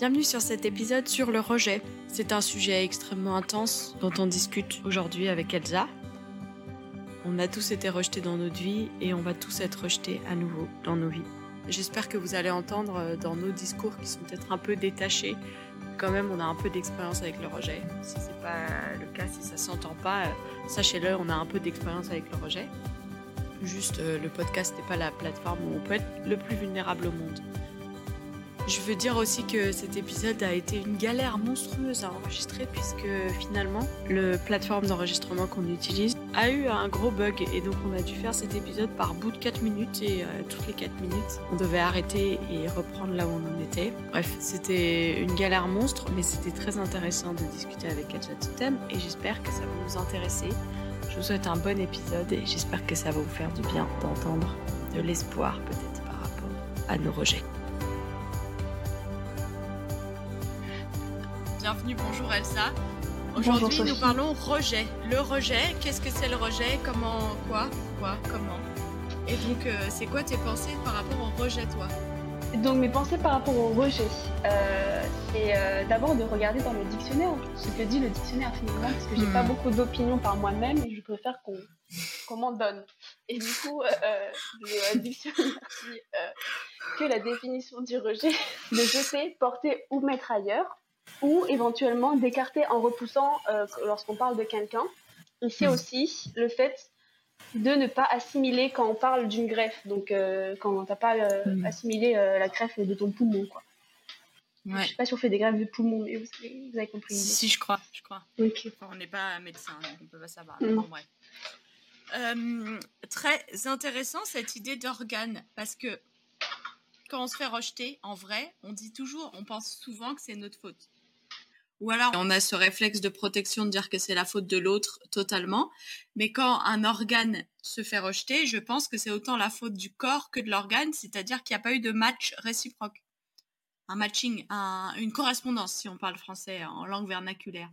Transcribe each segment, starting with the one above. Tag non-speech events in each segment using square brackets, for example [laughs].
Bienvenue sur cet épisode sur le rejet. C'est un sujet extrêmement intense dont on discute aujourd'hui avec Elsa. On a tous été rejetés dans notre vie et on va tous être rejetés à nouveau dans nos vies. J'espère que vous allez entendre euh, dans nos discours qui sont peut-être un peu détachés, quand même on a un peu d'expérience avec le rejet. Si c'est pas le cas, si ça s'entend pas, euh, sachez-le, on a un peu d'expérience avec le rejet. Juste, euh, le podcast n'est pas la plateforme où on peut être le plus vulnérable au monde. Je veux dire aussi que cet épisode a été une galère monstrueuse à enregistrer puisque finalement le plateforme d'enregistrement qu'on utilise a eu un gros bug et donc on a dû faire cet épisode par bout de 4 minutes et euh, toutes les 4 minutes on devait arrêter et reprendre là où on en était. Bref, c'était une galère monstre mais c'était très intéressant de discuter avec ce thème et j'espère que ça va vous intéresser. Je vous souhaite un bon épisode et j'espère que ça va vous faire du bien d'entendre de l'espoir peut-être par rapport à nos rejets. Bienvenue, bonjour Elsa. Aujourd'hui, nous parlons rejet. Le rejet, qu'est-ce que c'est le rejet? Comment Quoi Quoi Comment? Et donc, euh, c'est quoi tes pensées par rapport au rejet, toi? Donc, mes pensées par rapport au rejet, euh, c'est euh, d'abord de regarder dans le dictionnaire ce que dit le dictionnaire finalement, parce que j'ai pas hmm. beaucoup d'opinions par moi-même et je préfère qu'on m'en donne. Et du coup, le dictionnaire dit que la définition du rejet, [laughs] de jeter, porter ou mettre ailleurs, ou éventuellement d'écarter en repoussant euh, lorsqu'on parle de quelqu'un. Et c'est hmm. aussi le fait de ne pas assimiler quand on parle d'une greffe, donc euh, quand t'as pas euh, hmm. assimilé la greffe de ton poumon, quoi. Ouais. Je sais pas si on fait des greffes de poumon, mais vous, avez compris. Si, je crois, je crois. on n'est pas médecin, donc on peut pas savoir. très intéressant cette idée d'organe, parce que quand on se fait rejeter, en vrai, on dit toujours, on pense souvent que c'est notre faute. Ou alors on a ce réflexe de protection de dire que c'est la faute de l'autre totalement. Mais quand un organe se fait rejeter, je pense que c'est autant la faute du corps que de l'organe, c'est-à-dire qu'il n'y a pas eu de match réciproque. Un matching, une correspondance si on parle français en langue vernaculaire.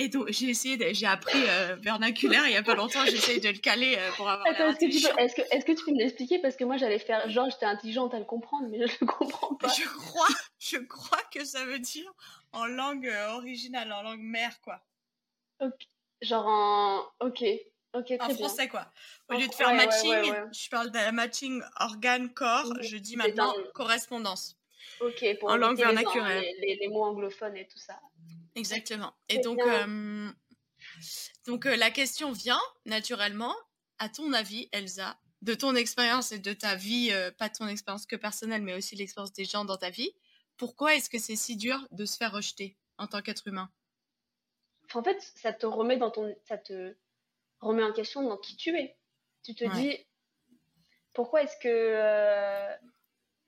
Et donc, j'ai essayé, j'ai appris euh, vernaculaire il y a pas longtemps, j'essaye de le caler euh, pour avoir. Attends, est-ce que, tu peux, est-ce, que, est-ce que tu peux me l'expliquer? Parce que moi, j'allais faire genre, j'étais intelligente à le comprendre, mais je ne le comprends pas. Je crois, je crois que ça veut dire en langue euh, originale, en langue mère, quoi. Ok. Genre en. Ok. Ok, en français, quoi. Au lieu de faire matching, je parle de matching organe-corps, je dis maintenant correspondance. Ok, pour en langue vernaculaire. Les, les, mots anglophones et tout ça. Exactement. Et donc, euh, donc euh, la question vient naturellement, à ton avis, Elsa, de ton expérience et de ta vie, euh, pas ton expérience que personnelle, mais aussi l'expérience des gens dans ta vie, pourquoi est-ce que c'est si dur de se faire rejeter en tant qu'être humain? En fait, ça te remet dans ton, ça te remet en question dans qui tu es. Tu te dis pourquoi est-ce que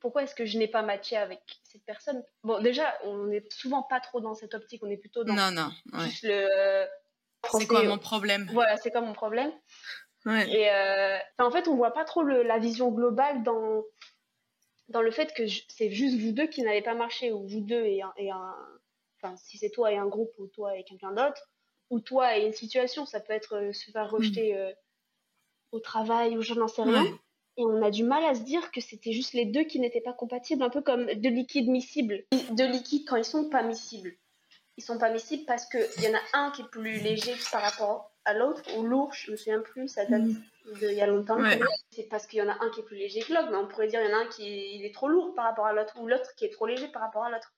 pourquoi est-ce que je n'ai pas matché avec cette personne? Bon, déjà, on n'est souvent pas trop dans cette optique, on est plutôt dans non, non, juste le. c'est quoi mon problème? Voilà, c'est quoi mon problème? Et euh, en fait, on voit pas trop la vision globale dans dans le fait que c'est juste vous deux qui n'avez pas marché, ou vous deux et un, et un... enfin, si c'est toi et un groupe, ou toi et quelqu'un d'autre, ou toi et une situation, ça peut être euh, se faire hmm. rejeter euh, au travail, ou je n'en sais rien et on a du mal à se dire que c'était juste les deux qui n'étaient pas compatibles, un peu comme de liquide miscible. De liquide quand ils sont pas miscibles. Ils sont pas miscibles parce qu'il y en a un qui est plus léger par rapport à l'autre, ou lourd, je me souviens plus, ça date d'il y a longtemps. C'est parce qu'il y en a un qui est plus léger que l'autre, mais on pourrait dire qu'il y en a un qui est, il est trop lourd par rapport à l'autre, ou l'autre qui est trop léger par rapport à l'autre.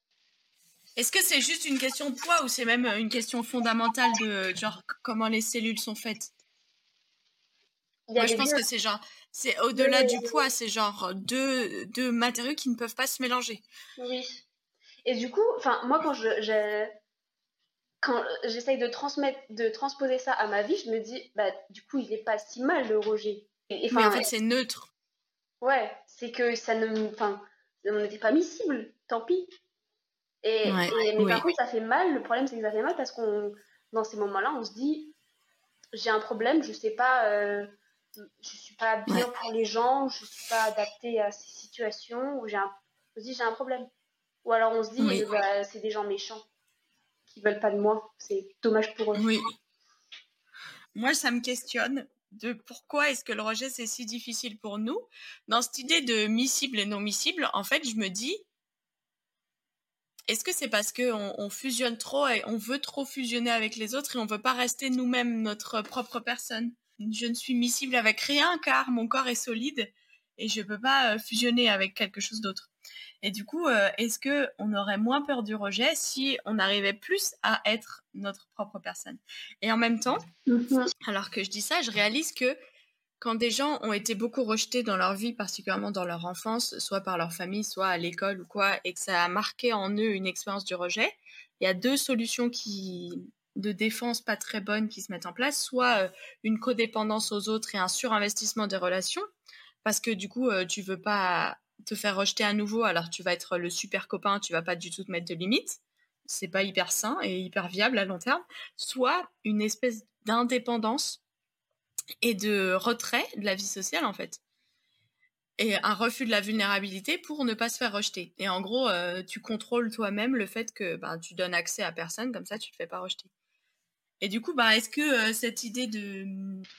Est-ce que c'est juste une question de poids ou c'est même une question fondamentale de genre comment les cellules sont faites? Moi, je pense que c'est genre c'est au-delà du poids, c'est genre deux, deux matériaux qui ne peuvent pas se mélanger. Oui. Et du coup, enfin, moi, quand je, quand j'essaye de transmettre, de transposer ça à ma vie, je me dis, bah, du coup, il n'est pas si mal le Roger. Et, Mais en fait, c'est neutre. Ouais, c'est que ça ne, enfin, on n'était pas miscible, tant pis. Et, mais par contre, ça fait mal. Le problème, c'est que ça fait mal parce qu'on, dans ces moments-là, on se dit, j'ai un problème, je sais pas. Euh, je suis pas bien pour les gens, je suis pas adaptée à ces situations, où j'ai un, j'ai un problème. Ou alors on se dit, bah, c'est des gens méchants qui veulent pas de moi, c'est dommage pour eux. Oui. Moi, ça me questionne de pourquoi est-ce que le rejet c'est si difficile pour nous. Dans cette idée de miscible et non miscible, en fait, je me dis, est-ce que c'est parce que on, fusionne trop et on veut trop fusionner avec les autres et on veut pas rester nous-mêmes notre propre personne? Je ne suis miscible avec rien car mon corps est solide et je peux pas euh, fusionner avec quelque chose d'autre. Et du coup, euh, est-ce que on aurait moins peur du rejet si on arrivait plus à être notre propre personne? Et en même temps, mm-hmm. alors que je dis ça, je réalise que quand des gens ont été beaucoup rejetés dans leur vie, particulièrement dans leur enfance, soit par leur famille, soit à l'école ou quoi, et que ça a marqué en eux une expérience du rejet, il y a deux solutions qui de défense pas très bonnes qui se mettent en place, soit euh, une codépendance aux autres et un surinvestissement des relations, parce que du coup, euh, tu veux pas te faire rejeter à nouveau, alors tu vas être le super copain, tu vas pas du tout te mettre de limites. C'est pas hyper sain et hyper viable à long terme. Soit une espèce d'indépendance et de retrait de la vie sociale en fait. Et un refus de la vulnérabilité pour ne pas se faire rejeter. Et en gros, euh, tu contrôles toi-même le fait que ben, tu donnes accès à personne, comme ça tu te fais pas rejeter. Et du coup, bah, est-ce que euh, cette idée de,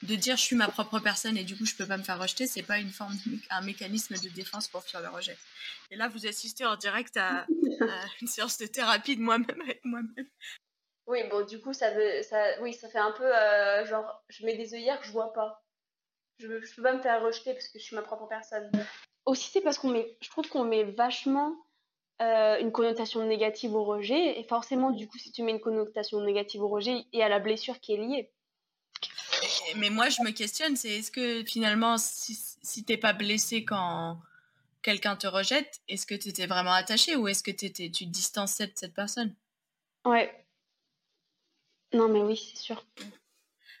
de dire je suis ma propre personne et du coup je peux pas me faire rejeter, c'est pas une forme, un mécanisme de défense pour fuir le rejet? Et là, vous assistez en direct à, une séance de thérapie de moi-même avec moi-même. Oui, bon, du coup, ça veut, ça, oui, ça fait un peu euh, genre, je mets des œillères que je vois pas. Je, je peux pas me faire rejeter parce que je suis ma propre personne. Aussi, c'est parce qu'on met, je trouve qu'on met vachement euh, une connotation négative au rejet. Et forcément, du coup, si tu mets une connotation négative au rejet, il y a la blessure qui est liée. Mais moi, je me questionne, c'est est-ce que finalement, si, si t'es pas blessé quand quelqu'un te rejette, est-ce que tu étais vraiment attaché ou est-ce que étais, tu te distançais de cette personne? Ouais, non, mais oui, c'est sûr.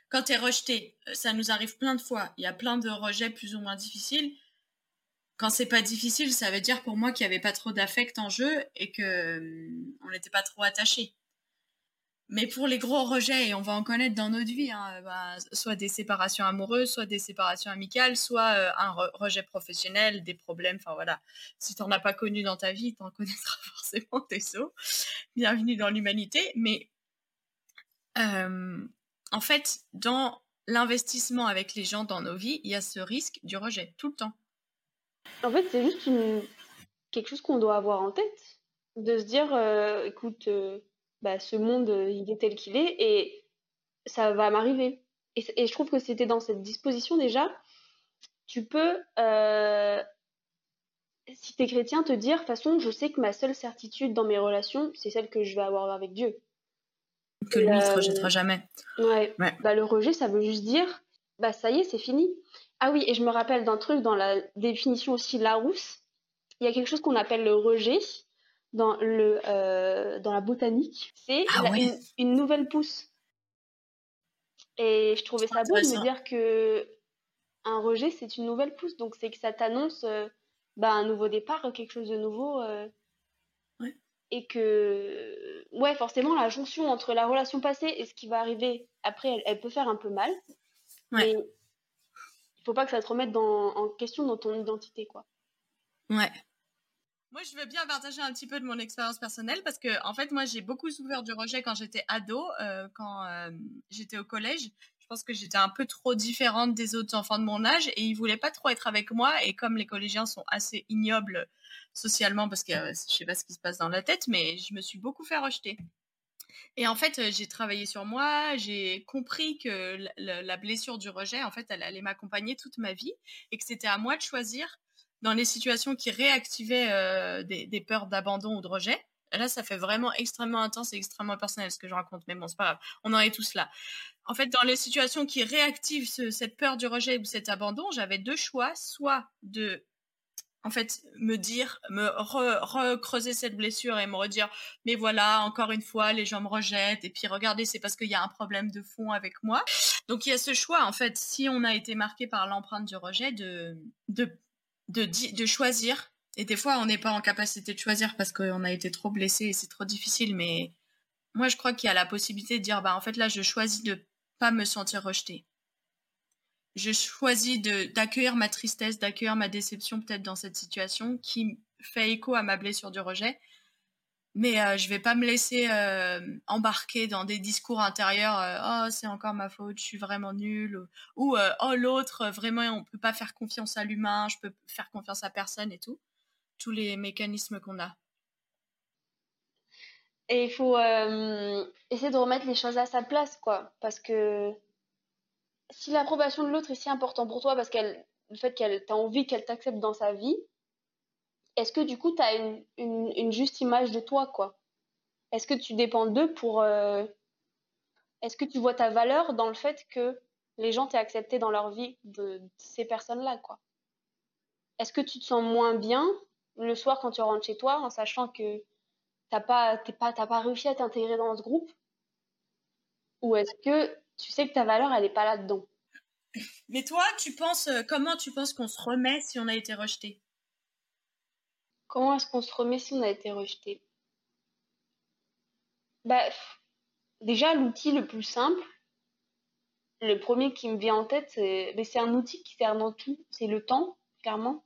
Quand tu es rejeté, euh, ça nous arrive plein de fois. Il y a plein de rejets plus ou moins difficiles. Quand c'est pas difficile, ça veut dire pour moi qu'il n'y avait pas trop d'affect en jeu et que hum, on n'était pas trop attaché. Mais pour les gros rejets, et on va en connaître dans notre vie, hein, bah, soit des séparations amoureuses, soit des séparations amicales, soit euh, un rejet professionnel, des problèmes, enfin voilà. Si tu n'en as pas connu dans ta vie, tu en connaîtras [laughs] forcément tes sauts. Bienvenue dans l'humanité. Mais en fait, dans l'investissement avec les gens dans nos vies, il y a ce risque du rejet tout le temps. En fait, c'est juste quelque chose qu'on doit avoir en tête, de se dire, euh, écoute, euh, bah, ce monde, euh, il est tel qu'il est et ça va m'arriver. Et, je trouve que c'était dans cette disposition déjà, tu peux, si tu es chrétien, te dire, de toute façon, je sais que ma seule certitude dans mes relations, c'est celle que je vais avoir avec Dieu que lui, il se rejettera jamais. Ouais. Bah, le rejet, ça veut juste dire, bah ça y est, c'est fini. Ah oui, et je me rappelle d'un truc dans la définition aussi Larousse. Il y a quelque chose qu'on appelle le rejet dans, le, euh, dans la botanique. C'est ah une, nouvelle pousse. Et je trouvais ça beau de me dire que un rejet, c'est une nouvelle pousse. Donc c'est que ça t'annonce euh, bah, un nouveau départ, quelque chose de nouveau. Euh, et que ouais forcément la jonction entre la relation passée et ce qui va arriver après elle, peut faire un peu mal ouais. mais il faut pas que ça te remette dans, en question dans ton identité quoi ouais moi je veux bien partager un petit peu de mon expérience personnelle parce que en fait moi j'ai beaucoup souffert du rejet quand j'étais ado euh, quand euh, j'étais au collège je pense que j'étais un peu trop différente des autres enfants de mon âge et ils voulaient pas trop être avec moi et comme les collégiens sont assez ignobles socialement parce que je euh, je sais pas ce qui se passe dans la tête mais je me suis beaucoup fait rejeter. Et en fait, j'ai travaillé sur moi, j'ai compris que la, blessure du rejet, en fait, elle allait m'accompagner toute ma vie et que c'était à moi de choisir dans les situations qui réactivaient des, des, peurs d'abandon ou de rejet. Là, ça fait vraiment extrêmement intense et extrêmement personnel ce que je raconte, mais bon, c'est pas grave, on en est tous là en fait, dans les situations qui réactivent cette peur du rejet ou cet abandon, j'avais deux choix, soit de en fait, me dire, me recreuser cette blessure et me redire, mais voilà, encore une fois, les gens me rejettent, et puis regardez, c'est parce qu'il y a un problème de fond avec moi. Donc il y a ce choix, en fait, si on a été marqué par l'empreinte du rejet, de, de, de, de choisir. Et des fois, on n'est pas en capacité de choisir parce qu'on a été trop blessé et c'est trop difficile, mais moi, je crois qu'il y a la possibilité de dire, bah, en fait, là, je choisis de pas me sentir rejetée. Je choisis d'accueillir ma tristesse, d'accueillir ma déception peut-être dans cette situation qui fait écho à ma blessure du rejet. Mais euh, je vais pas me laisser euh, embarquer dans des discours intérieurs euh, oh c'est encore ma faute, je suis vraiment nulle ou, oh l'autre vraiment on peut pas faire confiance à l'humain, je peux faire confiance à personne et tout. Tous les mécanismes qu'on a. Et il faut euh, essayer de remettre les choses à sa place, quoi. Parce que si l'approbation de l'autre est si important pour toi, parce qu'elle, le fait qu'elle t'a envie qu'elle t'accepte dans sa vie, est-ce que du coup, tu as une, une, juste image de toi, quoi? Est-ce que tu dépends d'eux pour. Euh, est-ce que tu vois ta valeur dans le fait que les gens t'aient accepté dans leur vie de, ces personnes-là, quoi? Est-ce que tu te sens moins bien le soir quand tu rentres chez toi en sachant que t'as pas, pas, pas réussi à t'intégrer dans ce groupe? Ou est-ce que tu sais que ta valeur, elle n'est pas là-dedans Mais toi, tu penses, euh, comment tu penses qu'on se remet si on a été rejeté? Comment est-ce qu'on se remet si on a été rejeté? Bah, Déjà, l'outil le plus simple, le premier qui me vient en tête, c'est un outil qui sert dans tout, c'est le temps, clairement.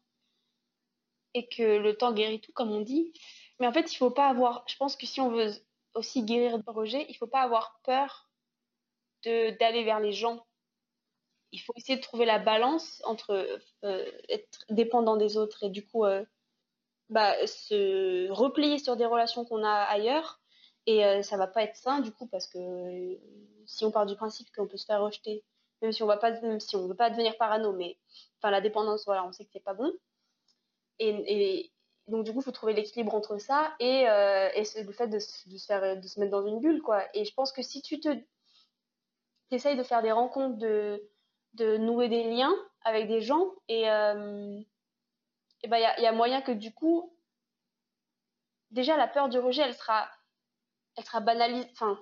Et que le temps guérit tout, comme on dit. Mais en fait, il faut pas avoir. Je pense que si on veut aussi guérir le rejet, il faut pas avoir peur d'aller vers les gens. Il faut essayer de trouver la balance entre euh, être dépendant des autres et du coup euh, bah, se replier sur des relations qu'on a ailleurs. Et euh, ça va pas être sain du coup parce que euh, si on part du principe qu'on peut se faire rejeter, même si on va pas, même si on veut pas devenir parano, mais enfin la dépendance, voilà, on sait que c'est pas bon. Et, donc du coup, il faut trouver l'équilibre entre ça et, et le fait de, de, se faire, de se mettre dans une bulle, quoi. Et je pense que si tu te essayes de faire des rencontres, de, de nouer des liens avec des gens et il ben, y, a, y a moyen que du coup, déjà la peur du rejet, elle sera, elle sera banalisée. Enfin,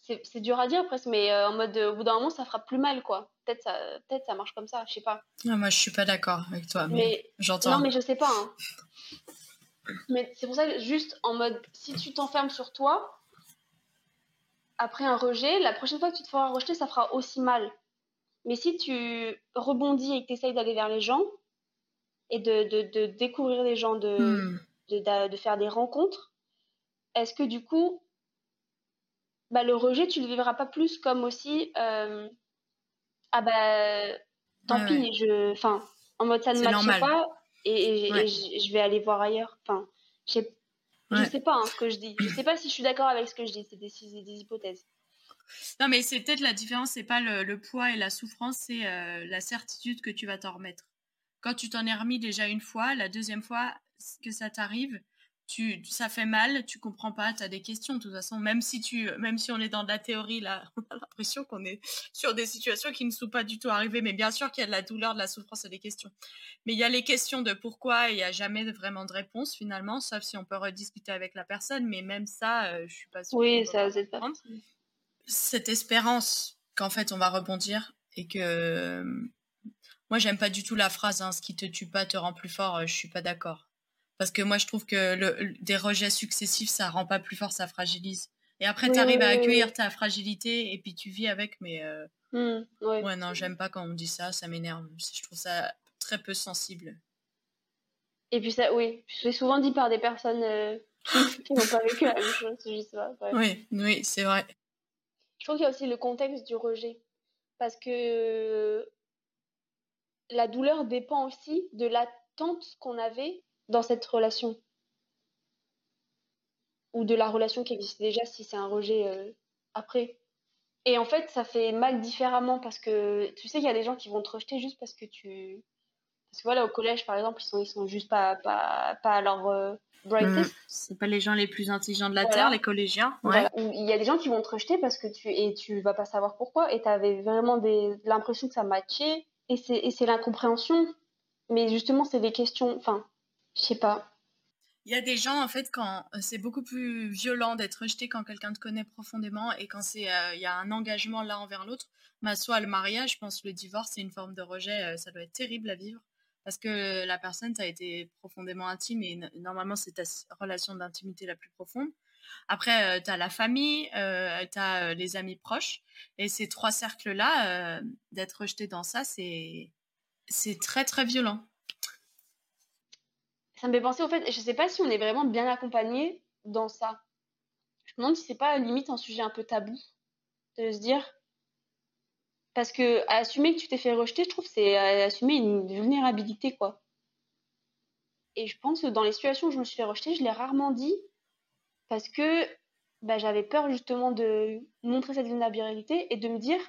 c'est dur à dire presque, mais euh, en mode, au bout d'un moment, ça fera plus mal, quoi. Peut-être ça, peut ça marche comme ça, je sais pas. Ah, moi, je suis pas d'accord avec toi, mais, j'entends. Non, mais je sais pas. Hein. Mais c'est pour ça que juste en mode, si tu t'enfermes sur toi, après un rejet, la prochaine fois que tu te feras rejeter, ça fera aussi mal. Mais si tu rebondis et que tu essayes d'aller vers les gens, et de, de, découvrir des gens, de, hmm. de, faire des rencontres, est-ce que du coup, bah, le rejet, tu ne le vivras pas plus comme aussi, euh, ah bah, tant pis, je, enfin, en mode ça ne marche pas et, je vais aller voir ailleurs. Enfin, je ne sais pas hein, ce que je dis. Je sais pas si je suis d'accord avec ce que je dis. C'est des, des, hypothèses. Non, mais c'est peut-être la différence, c'est pas le, poids et la souffrance, c'est euh, la certitude que tu vas t'en remettre quand tu t'en es remis déjà une fois, la deuxième fois que ça t'arrive, tu, ça fait mal, tu comprends pas, tu as des questions de toute façon, même si, tu, même si on est dans de la théorie, là, [laughs] on a l'impression qu'on est sur des situations qui ne sont pas du tout arrivées, mais bien sûr qu'il y a de la douleur, de la souffrance et des questions. Mais il y a les questions de pourquoi, il n'y a jamais vraiment de réponse finalement, sauf si on peut rediscuter avec la personne, mais même ça, euh, je suis pas sûre. Oui, ça, c'est pas. Cette espérance qu'en fait on va rebondir et que moi, j'aime pas du tout la phrase hein, ce qui te tue pas te rend plus fort. Euh, je suis pas d'accord. Parce que moi, je trouve que le, des rejets successifs, ça rend pas plus fort, ça fragilise. Et après, tu arrives à accueillir ta fragilité et puis tu vis avec, mais. Euh... Mmh, ouais. non, j'aime pas quand on me dit ça, ça m'énerve. Je trouve ça très peu sensible. Et puis, ça, oui, c'est souvent dit par des personnes euh, [laughs] qui n'ont pas vécu la même chose, je pas. Oui, oui, c'est vrai. Je trouve qu'il y a aussi le contexte du rejet. Parce que la douleur dépend aussi de l'attente qu'on avait dans cette relation. Ou de la relation qui existe déjà si c'est un rejet euh, après. Et en fait, ça fait mal différemment parce que tu sais qu'il y a des gens qui vont te rejeter juste parce que tu. Parce que voilà, au collège, par exemple, ils sont, ils sont juste pas, pas, pas à leur euh, brightest. Mmh. C'est pas les gens les plus intelligents de la Terre, les collégiens. Il y a des gens qui vont te rejeter parce que tu. Et tu vas pas savoir pourquoi. Et tu avais vraiment l'impression que ça matchait et c'est l'incompréhension. Mais justement, c'est des questions. Enfin, je sais pas. Il y a des gens, en fait, quand euh, c'est beaucoup plus violent d'être rejeté quand quelqu'un te connaît profondément et quand euh, il y a un engagement l'un envers l'autre. Bah, soit le mariage, je pense que le divorce, c'est une forme de rejet, euh, ça doit être terrible à vivre parce que la personne, t'a été profondément intime et normalement, c'est ta relation d'intimité la plus profonde. Après, tu as la famille, euh, tu as les amis proches. Et ces trois cercles-là, d'être rejeté dans ça, c'est très, très violent. Ça me fait penser au fait, je sais pas si on est vraiment bien accompagné dans ça. Je me demande si c'est pas limite un sujet un peu tabou de se dire. Parce que assumer que tu t'es fait rejeter, je trouve, c'est assumer une vulnérabilité, quoi. Et je pense que dans les situations où je me suis fait rejeter, je l'ai rarement dit parce que bah, j'avais peur justement de montrer cette vulnérabilité et de me dire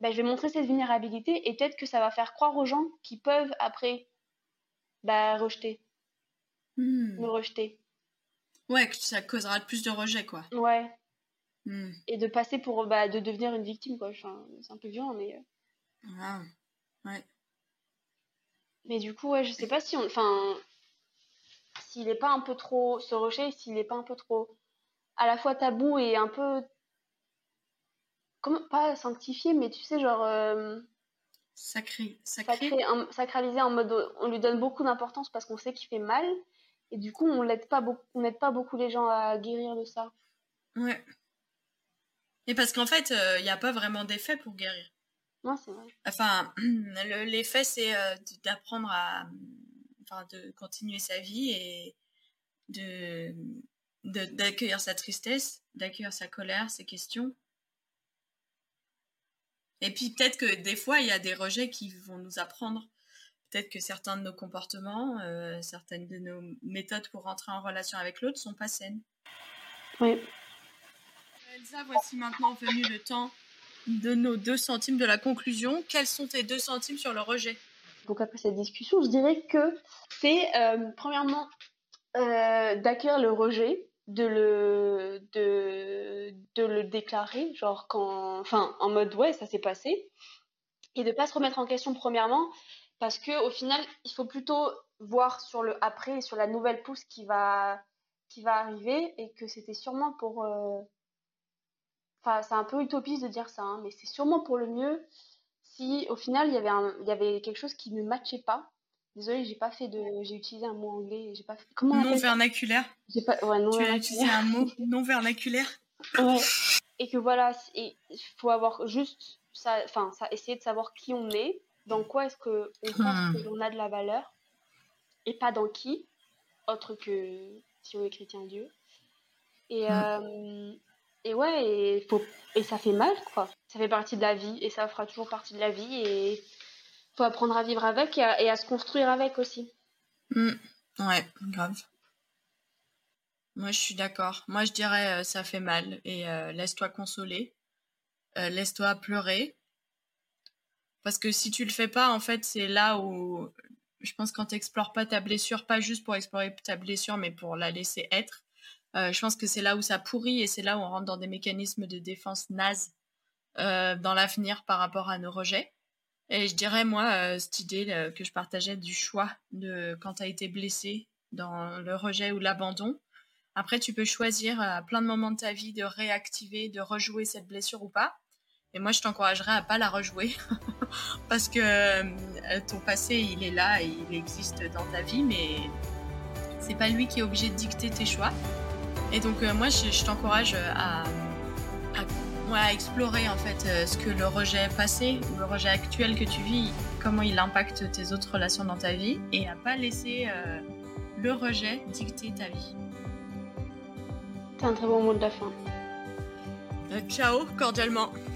bah, je vais montrer cette vulnérabilité et peut-être que ça va faire croire aux gens qui peuvent après bah, rejeter. Hmm. Me rejeter. Ouais, que ça causera plus de rejet, quoi. Ouais. Hmm. Et de passer pour. Bah, de devenir une victime, quoi. c'est un peu violent, mais. Ah. Ouais. Mais du coup, ouais, je sais pas si on. Enfin. S'il est pas un peu trop. Ce rejet, s'il est pas un peu trop. À la fois tabou et un peu comment pas sanctifié mais tu sais genre euh, sacré sacré, sacralisé en mode on lui donne beaucoup d'importance parce qu'on sait qu'il fait mal et du coup on pas n'aide pas beaucoup les gens à guérir de ça. Ouais. Et parce qu'en fait il euh, n'y a pas vraiment d'effet pour guérir. Non c'est vrai. Enfin [clears throat] l'effet c'est euh, d'apprendre à enfin de continuer sa vie et de d'accueillir sa tristesse d'accueillir sa colère ses questions. Et puis peut-être que des fois, il y a des rejets qui vont nous apprendre. Peut-être que certains de nos comportements, euh, certaines de nos méthodes pour rentrer en relation avec l'autre sont pas saines. Oui. Elsa, voici maintenant venu le temps de nos deux centimes de la conclusion. Quels sont tes deux centimes sur le rejet? Donc après cette discussion, je dirais que c'est euh, premièrement euh, d'accueillir le rejet de le, de, de le déclarer, genre quand, enfin, en mode ouais, ça s'est passé, et de pas se remettre en question premièrement, parce que au final, il faut plutôt voir sur le après, sur la nouvelle pousse qui va, qui va arriver, et que c'était sûrement pour, euh, enfin, c'est un peu utopiste de dire ça, hein, mais c'est sûrement pour le mieux si au final il y avait un, il y avait quelque chose qui ne matchait pas Désolée, j'ai pas fait de. J'ai utilisé un mot anglais. J'ai pas fait... Comment non vernaculaire. J'ai pas. Ouais, non tu as utilisé un mot non vernaculaire? [laughs] Ouais. Et que voilà, il faut avoir juste ça. Enfin, ça, essayer de savoir qui on est, dans quoi est-ce que on pense hmm. que l'on a de la valeur, et pas dans qui, autre que si on est chrétien Dieu. Et hmm. euh, et ouais, et faut et ça fait mal quoi. Ça fait partie de la vie et ça fera toujours partie de la vie et faut apprendre à vivre avec et à, se construire avec aussi. Mm. Ouais, grave. Moi, je suis d'accord. Moi, je dirais, euh, ça fait mal et euh, laisse-toi consoler, euh, laisse-toi pleurer. Parce que si tu le fais pas, en fait, c'est là où je pense quand tu n'explores pas ta blessure, pas juste pour explorer ta blessure, mais pour la laisser être, je pense que c'est là où ça pourrit et c'est là où on rentre dans des mécanismes de défense nazes dans l'avenir par rapport à nos rejets. Et je dirais, moi, euh, cette idée euh, que je partageais du choix de quand tu as été blessé dans le rejet ou l'abandon. Après, tu peux choisir à plein de moments de ta vie de réactiver, de rejouer cette blessure ou pas. Et moi, je t'encouragerais à pas la rejouer [laughs] parce que euh, ton passé, il est là et il existe dans ta vie, mais c'est pas lui qui est obligé de dicter tes choix. Et donc, moi, je t'encourage à à explorer en fait euh, ce que le rejet passé ou le rejet actuel que tu vis, comment il impacte tes autres relations dans ta vie et à pas laisser euh, le rejet dicter ta vie. C'est un très bon mot de la fin. Euh, ciao, cordialement.